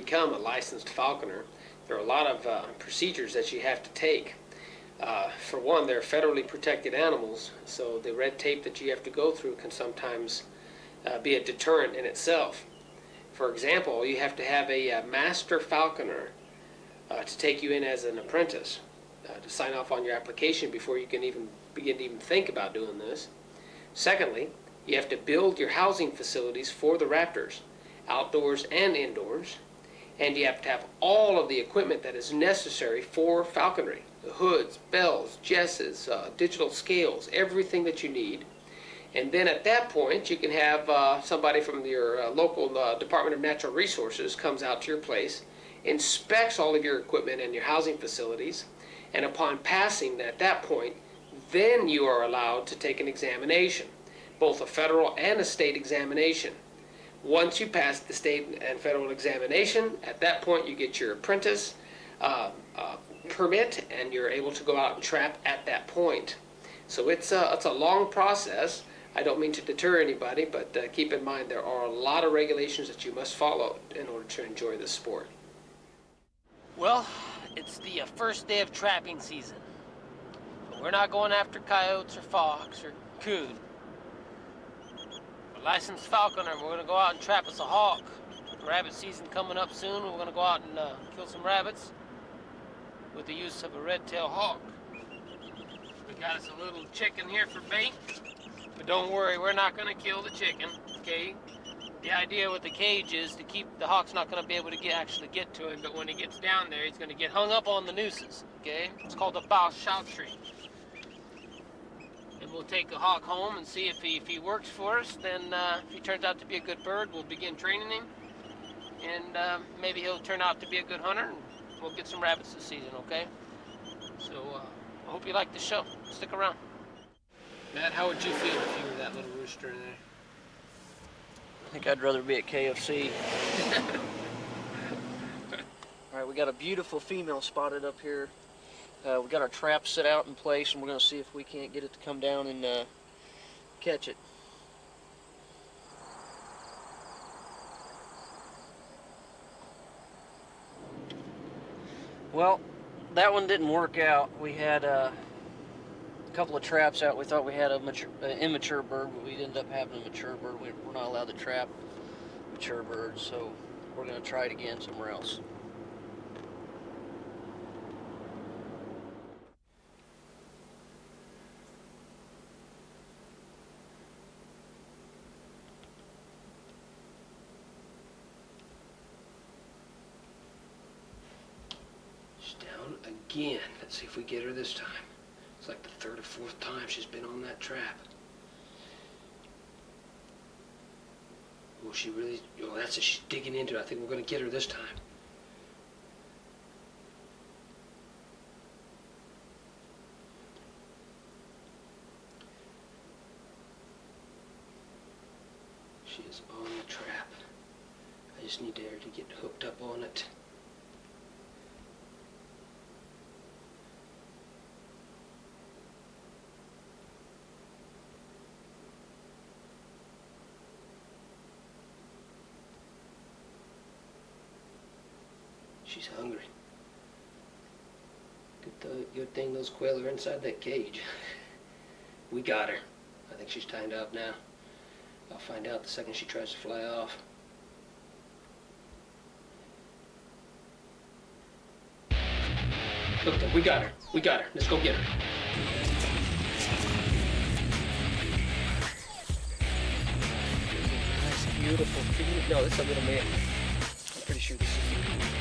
become a licensed falconer, there are a lot of uh, procedures that you have to take. Uh, for one, they're federally protected animals, so the red tape that you have to go through can sometimes uh, be a deterrent in itself. For example, you have to have a, uh, master falconer uh, to take you in as an apprentice, uh, to sign off on your application before you can even begin to even think about doing this. Secondly, you have to build your housing facilities for the raptors, outdoors and indoors, and you have to have all of the equipment that is necessary for falconry the hoods, bells, jesses, uh, digital scales, everything that you need. And then at that point, you can have uh, somebody from your uh, local uh, Department of Natural Resources comes out to your place, inspects all of your equipment and your housing facilities, and upon passing at that point, then you are allowed to take an examination, both a federal and a state examination. Once you pass the state and federal examination, at that point you get your apprentice uh, uh, permit and you're able to go out and trap at that point. So it's a, it's a long process. I don't mean to deter anybody, but uh, keep in mind there are a lot of regulations that you must follow in order to enjoy this sport. Well, it's the uh, first day of trapping season. But we're not going after coyotes or fox or coon. Licensed falconer, we're to go out and trap us a hawk. Rabbit season coming up soon. We're to go out and uh, kill some rabbits with the use of a red-tailed hawk. We got us a little chicken here for bait, but don't worry, we're not to kill the chicken, okay? The idea with the cage is to keep the hawk's not to be able to get actually get to him, but when he gets down there, he's to get hung up on the nooses, okay? It's called a bal-chatri. We'll take the hawk home and see if he, if he works for us. Then uh, if he turns out to be a good bird, we'll begin training him. And uh, maybe he'll turn out to be a good hunter and we'll get some rabbits this season, okay? So uh, I hope you like the show. Stick around. Matt, how would you feel if you were that little rooster in there? I think I'd rather be at KFC. All right, we got a beautiful female spotted up here. Uh, we got our trap set out in place, and we're going to see if we can't get it to come down and uh, catch it. Well, that one didn't work out. We had uh, a couple of traps out. We thought we had a mature, uh, immature bird, but we ended up having a mature bird. We, we're not allowed to trap mature birds, so we're going to try it again somewhere else. Again. Let's see if we get her this time. It's like the third or fourth time she's been on that trap. Well, she really, oh, that's it. She's digging into it. I think we're going to get her this time. She is on the trap. I just need her to get hooked up on it. She's hungry. Good, th good thing those quail are inside that cage. we got her. I think she's tied up now. I'll find out the second she tries to fly off. Look, we got her. We got her. Let's go get her. Nice, beautiful. No, this is a little man. I'm pretty sure this is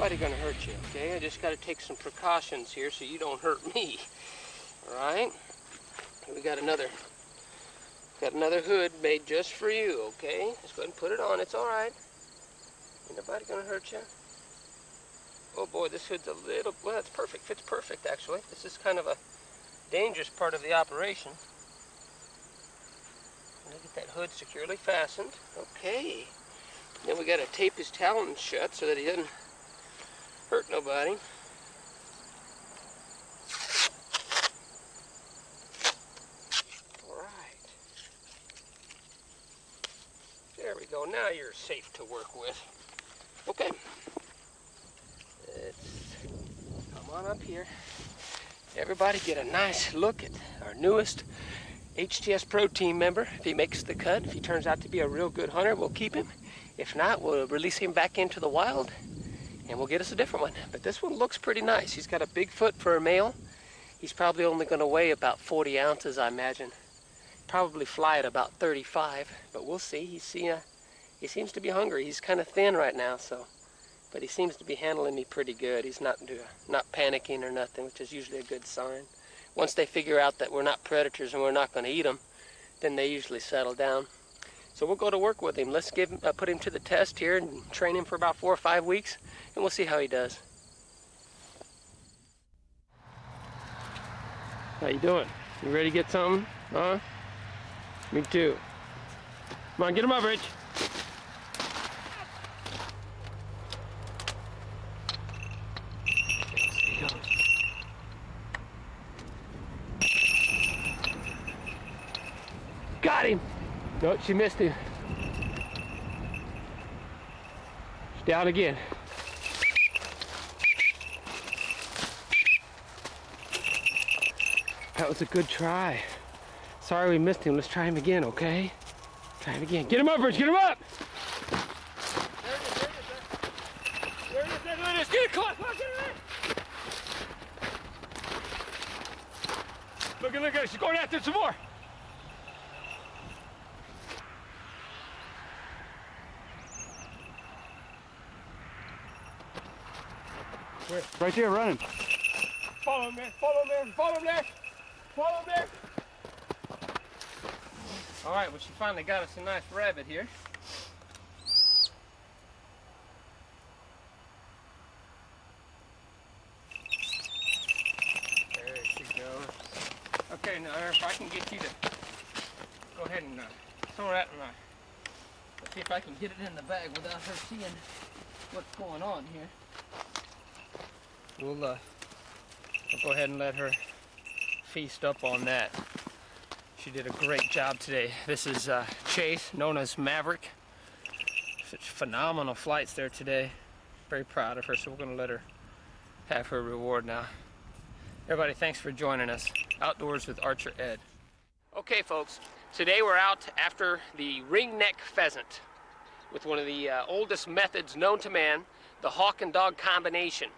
nobody gonna hurt you, okay? I just gotta take some precautions here so you don't hurt me. All right? We got another, got another hood made just for you, okay? Just go ahead and put it on. It's all right. Ain't nobody gonna hurt you. Oh boy, this hood's a little, well, it's perfect. Fits perfect, actually. This is kind of a dangerous part of the operation. Me get that hood securely fastened. Okay. Then we gotta tape his talons shut so that he doesn't hurt nobody. Alright. There we go. Now you're safe to work with. Okay. Let's come on up here. Everybody get a nice look at our newest HTS Pro Team member. If he makes the cut, if he turns out to be a real good hunter, we'll keep him. If not, we'll release him back into the wild and we'll get us a different one. But this one looks pretty nice. He's got a big foot for a male. He's probably only going to weigh about 40 ounces, I imagine. Probably fly at about 35, but we'll see. He's, uh, he seems to be hungry. He's kind of thin right now, so but he seems to be handling me pretty good. He's not not panicking or nothing, which is usually a good sign. Once they figure out that we're not predators and we're not going to eat them, then they usually settle down. So we'll go to work with him. Let's give uh, put him to the test here and train him for about four or five weeks, and we'll see how he does. How you doing? You ready to get something? Huh? Me too. Come on, get him up, Rich. Got him. No, she missed him. She's down again. That was a good try. Sorry we missed him. Let's try him again, okay? Try him again. Get him up, Rich. Get him up. There it is. There it is. Get it caught. Look, get it. Look at, look at it. She's going after it some more. Where? Right there, running. Follow him there, follow him there, follow him there, follow him there. All right, well, she finally got us a nice rabbit here. There she goes. Okay, now if I can get you to go ahead and uh, throw that in my, let's see if I can get it in the bag without her seeing what's going on here. We'll, uh, I'll go ahead and let her feast up on that. She did a great job today. This is uh, Chase, known as Maverick. Such phenomenal flights there today. Very proud of her, so we're gonna let her have her reward now. Everybody, thanks for joining us. Outdoors with Archer Ed. Okay, folks, today we're out after the ringneck pheasant with one of the uh, oldest methods known to man, the hawk and dog combination.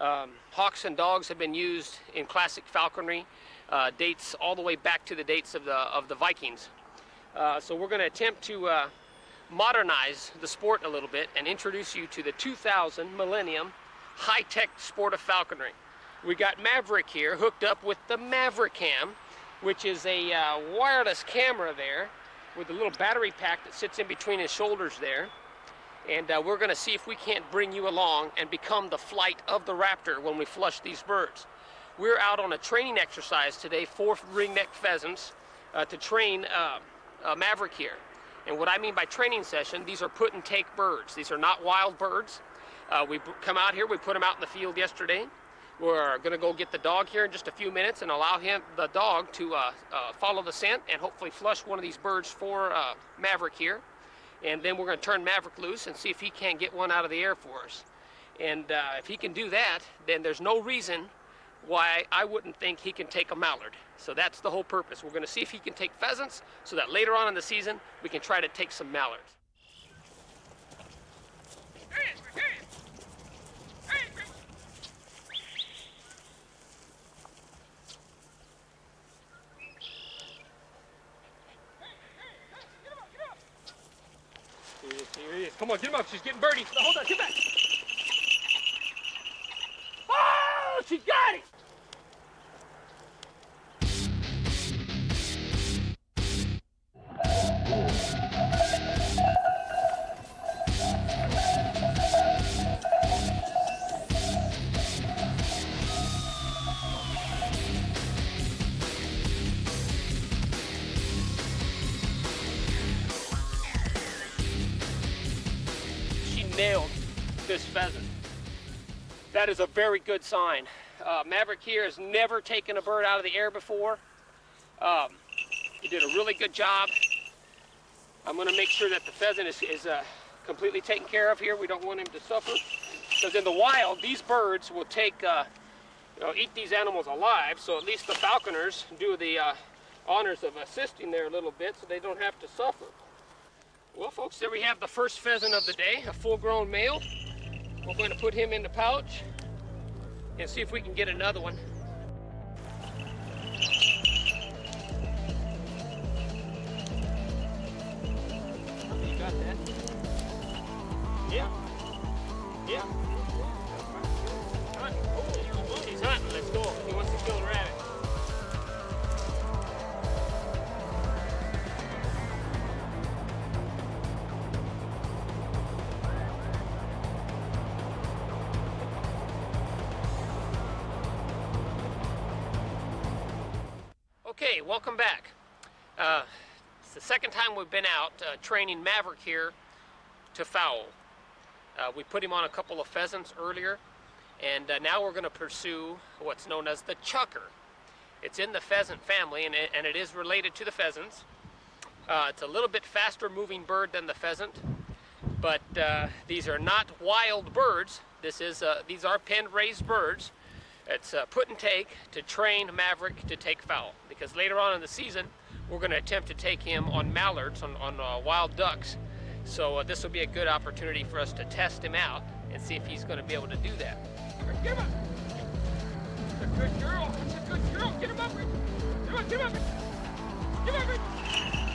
Um, hawks and dogs have been used in classic falconry, uh, dates all the way back to the dates of the, of the Vikings. Uh, so we're going to attempt to uh, modernize the sport a little bit and introduce you to the 2000 Millennium high-tech sport of falconry. We got Maverick here hooked up with the Maverick Cam, which is a uh, wireless camera there with a little battery pack that sits in between his shoulders there and uh, we're going to see if we can't bring you along and become the flight of the raptor when we flush these birds. We're out on a training exercise today for ringneck pheasants uh, to train uh, Maverick here. And what I mean by training session, these are put and take birds. These are not wild birds. Uh, we come out here, we put them out in the field yesterday. We're going to go get the dog here in just a few minutes and allow him, the dog, to uh, uh, follow the scent and hopefully flush one of these birds for Maverick here and then we're going to turn Maverick loose and see if he can't get one out of the air for us. And uh, if he can do that, then there's no reason why I wouldn't think he can take a mallard. So that's the whole purpose. We're going to see if he can take pheasants so that later on in the season we can try to take some mallards. He is. Come on, get him up. She's getting birdie. hold on, get back. Oh, she got it. That is a very good sign. Uh, Maverick here has never taken a bird out of the air before. Um, he did a really good job. I'm going to make sure that the pheasant is, is uh, completely taken care of here. We don't want him to suffer. Because in the wild, these birds will take, uh, you know, eat these animals alive. So at least the falconers do the uh, honors of assisting there a little bit so they don't have to suffer. Well, folks, there we have the first pheasant of the day, a full-grown male. We're going to put him in the pouch and see if we can get another one. You got that? Yeah. Yeah. Okay, welcome back. Uh, it's the second time we've been out uh, training Maverick here to fowl. Uh, we put him on a couple of pheasants earlier, and uh, now we're going to pursue what's known as the chukar. It's in the pheasant family, and it, and it is related to the pheasants. Uh, it's a little bit faster moving bird than the pheasant, but uh, these are not wild birds. This is these are pen-raised birds. It's uh, put and take to train Maverick to take fowl because later on in the season we're going to attempt to take him on mallards, on, on uh, wild ducks. So uh, this will be a good opportunity for us to test him out and see if he's going to be able to do that. Him up! A good girl! A good girl! Get him up! Rick. Get him up! Get him up! Get him up!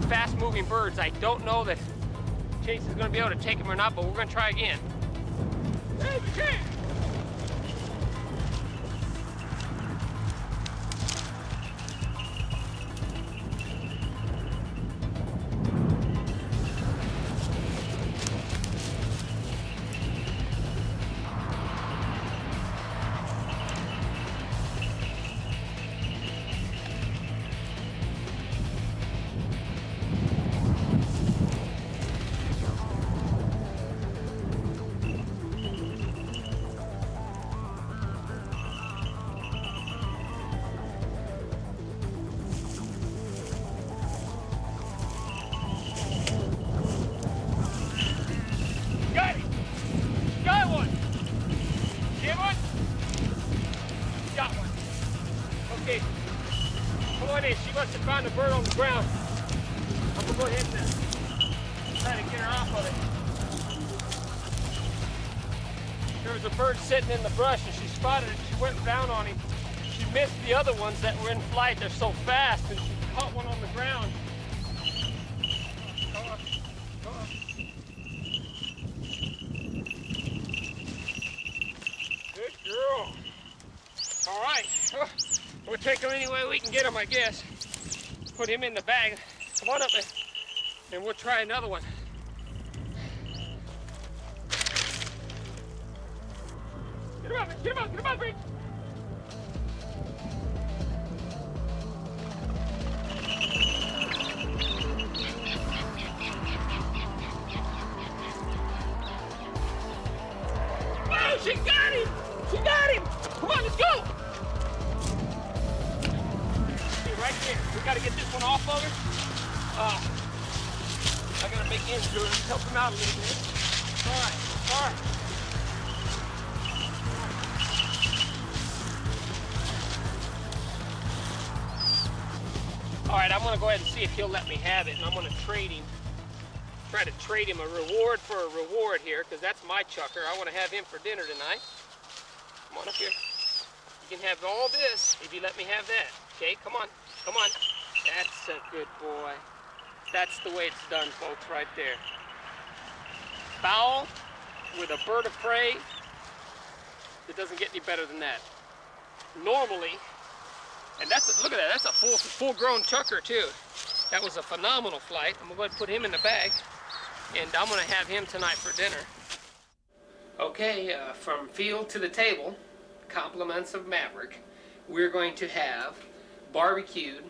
Some fast-moving birds. I don't know that Chase is going to be able to take them or not, but we're going to try again. Hey, Chase! Go ahead and try to get her off of it. There was a bird sitting in the brush and she spotted it. She went down on him. She missed the other ones that were in flight. They're so fast and she caught one on the ground. Come on. Come on. Good girl. All right. We'll take him any way we can get him, I guess. Put him in the bag. Come on up there, and we'll try another one. Get him up, get him up, get him up, Rick. All right, I'm gonna go ahead and see if he'll let me have it, and I'm gonna trade him try to trade him a reward for a reward here, because that's my chukar. I want to have him for dinner tonight. Come on up here. You can have all this if you let me have that. Okay, come on, come on. That's a good boy. That's the way it's done, folks, right there. Fowl with a bird of prey. It doesn't get any better than that. normally, and that's, look at that, that's a full, full-grown chukar too. That was a phenomenal flight. I'm gonna put him in the bag, and I'm gonna have him tonight for dinner. Okay, uh, from field to the table, compliments of Maverick, we're going to have barbecued,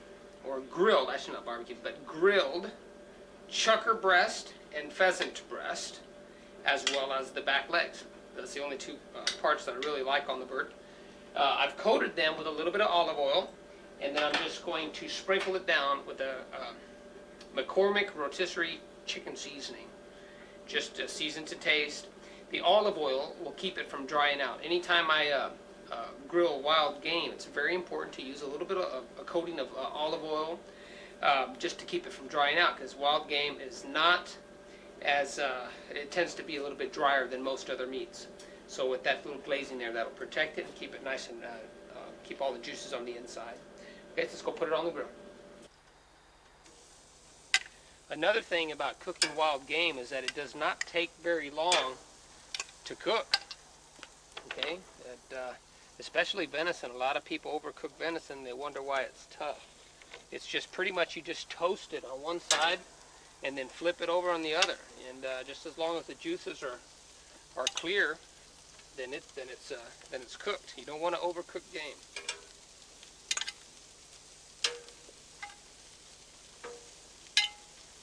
or grilled, actually not barbecued, but grilled chukar breast and pheasant breast, as well as the back legs. That's the only two uh, parts that I really like on the bird. Uh, I've coated them with a little bit of olive oil, and then I'm just going to sprinkle it down with a uh, McCormick rotisserie chicken seasoning. Just season to taste. The olive oil will keep it from drying out. Anytime I uh, uh, grill wild game, it's very important to use a little bit of a coating of uh, olive oil uh, just to keep it from drying out because wild game is not as, it tends to be a little bit drier than most other meats. So with that little glazing there, that'll protect it and keep it nice and uh, uh, keep all the juices on the inside. Okay, let's go put it on the grill. Another thing about cooking wild game is that it does not take very long to cook. Okay, that, uh, especially venison. A lot of people overcook venison. They wonder why it's tough. It's just pretty much you just toast it on one side and then flip it over on the other. And uh, just as long as the juices are are clear, then it then it's uh, then it's cooked. You don't want to overcook game.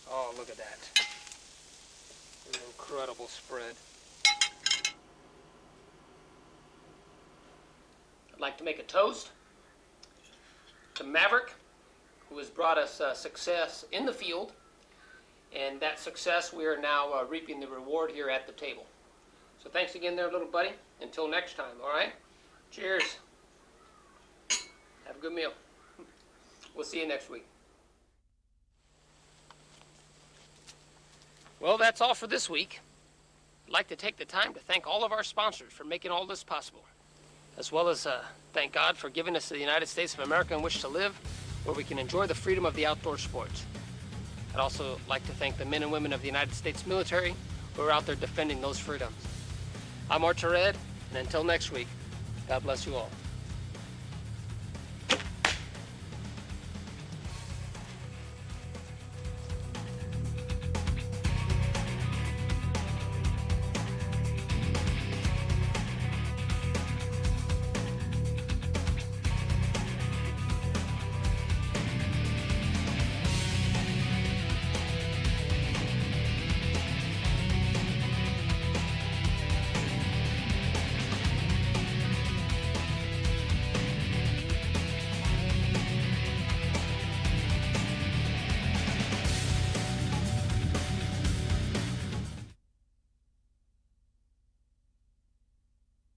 Oh, look at that! An incredible spread. I'd like to make a toast to Maverick, who has brought us uh, success in the field and that success, we are now uh, reaping the reward here at the table. So thanks again there, little buddy. Until next time, all right? Cheers. Have a good meal. We'll see you next week. Well, that's all for this week. I'd like to take the time to thank all of our sponsors for making all this possible, as well as uh, thank God for giving us the United States of America in which to live, where we can enjoy the freedom of the outdoor sports. I'd also like to thank the men and women of the United States military who are out there defending those freedoms. I'm Archer Ed, and until next week, God bless you all.